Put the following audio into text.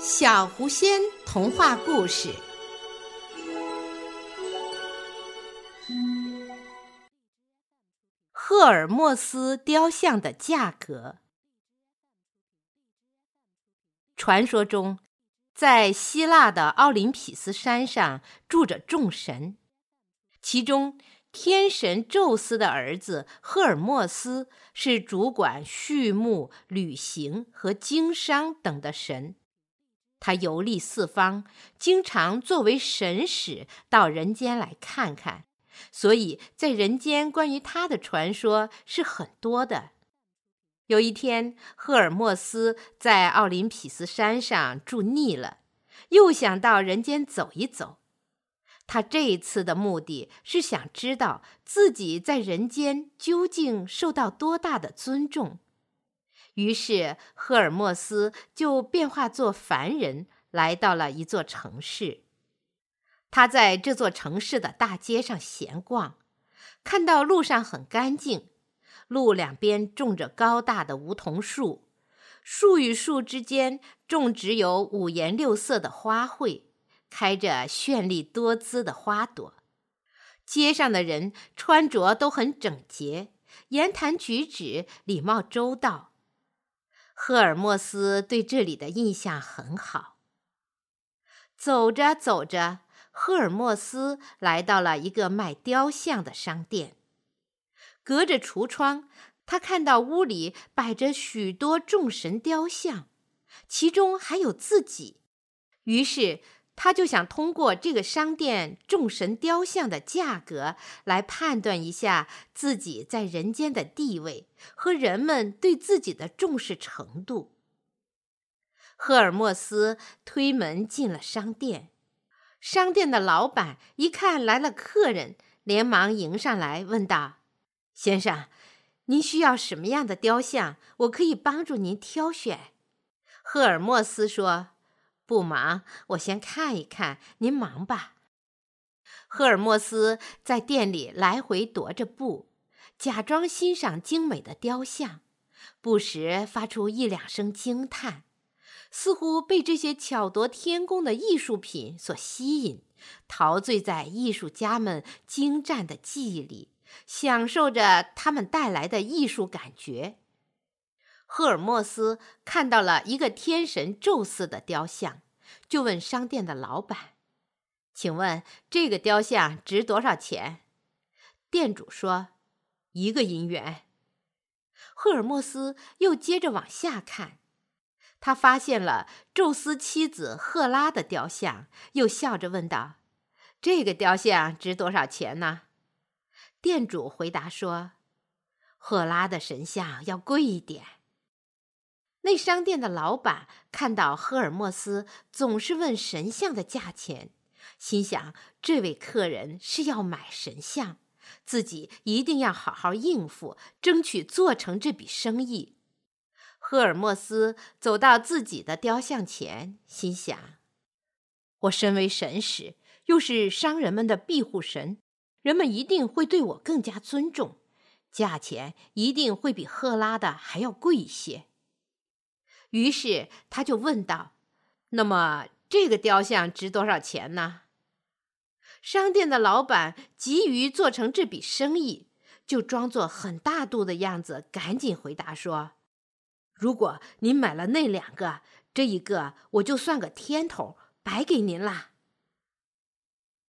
小狐仙童话故事：赫尔墨斯雕像的价格。传说中，在希腊的奥林匹斯山上住着众神，其中天神宙斯的儿子赫尔墨斯是主管畜牧、旅行和经商等的神。他游历四方，经常作为神使到人间来看看，所以在人间关于他的传说是很多的。有一天，赫尔墨斯在奥林匹斯山上住腻了，又想到人间走一走。他这一次的目的是想知道自己在人间究竟受到多大的尊重。于是，赫尔墨斯就变化作凡人，来到了一座城市。他在这座城市的大街上闲逛，看到路上很干净，路两边种着高大的梧桐树，树与树之间种植有五颜六色的花卉，开着绚丽多姿的花朵。街上的人穿着都很整洁，言谈举止礼貌周到。赫尔墨斯对这里的印象很好。走着走着，赫尔墨斯来到了一个卖雕像的商店。隔着橱窗，他看到屋里摆着许多众神雕像，其中还有自己。于是。他就想通过这个商店众神雕像的价格来判断一下自己在人间的地位和人们对自己的重视程度。赫尔墨斯推门进了商店，商店的老板一看来了客人，连忙迎上来问道：“先生，您需要什么样的雕像？我可以帮助您挑选。”赫尔墨斯说。不忙，我先看一看。您忙吧。赫尔墨斯在店里来回踱着步，假装欣赏精美的雕像，不时发出一两声惊叹，似乎被这些巧夺天工的艺术品所吸引，陶醉在艺术家们精湛的技艺里，享受着他们带来的艺术感觉。赫尔墨斯看到了一个天神宙斯的雕像，就问商店的老板：“请问这个雕像值多少钱？”店主说：“一个银元。”赫尔墨斯又接着往下看，他发现了宙斯妻子赫拉的雕像，又笑着问道：“这个雕像值多少钱呢？”店主回答说：“赫拉的神像要贵一点。”那商店的老板看到赫尔墨斯总是问神像的价钱，心想：这位客人是要买神像，自己一定要好好应付，争取做成这笔生意。赫尔墨斯走到自己的雕像前，心想：我身为神使，又是商人们的庇护神，人们一定会对我更加尊重，价钱一定会比赫拉的还要贵一些。于是他就问道：“那么这个雕像值多少钱呢？”商店的老板急于做成这笔生意，就装作很大度的样子，赶紧回答说：“如果您买了那两个，这一个我就算个天头，白给您了。”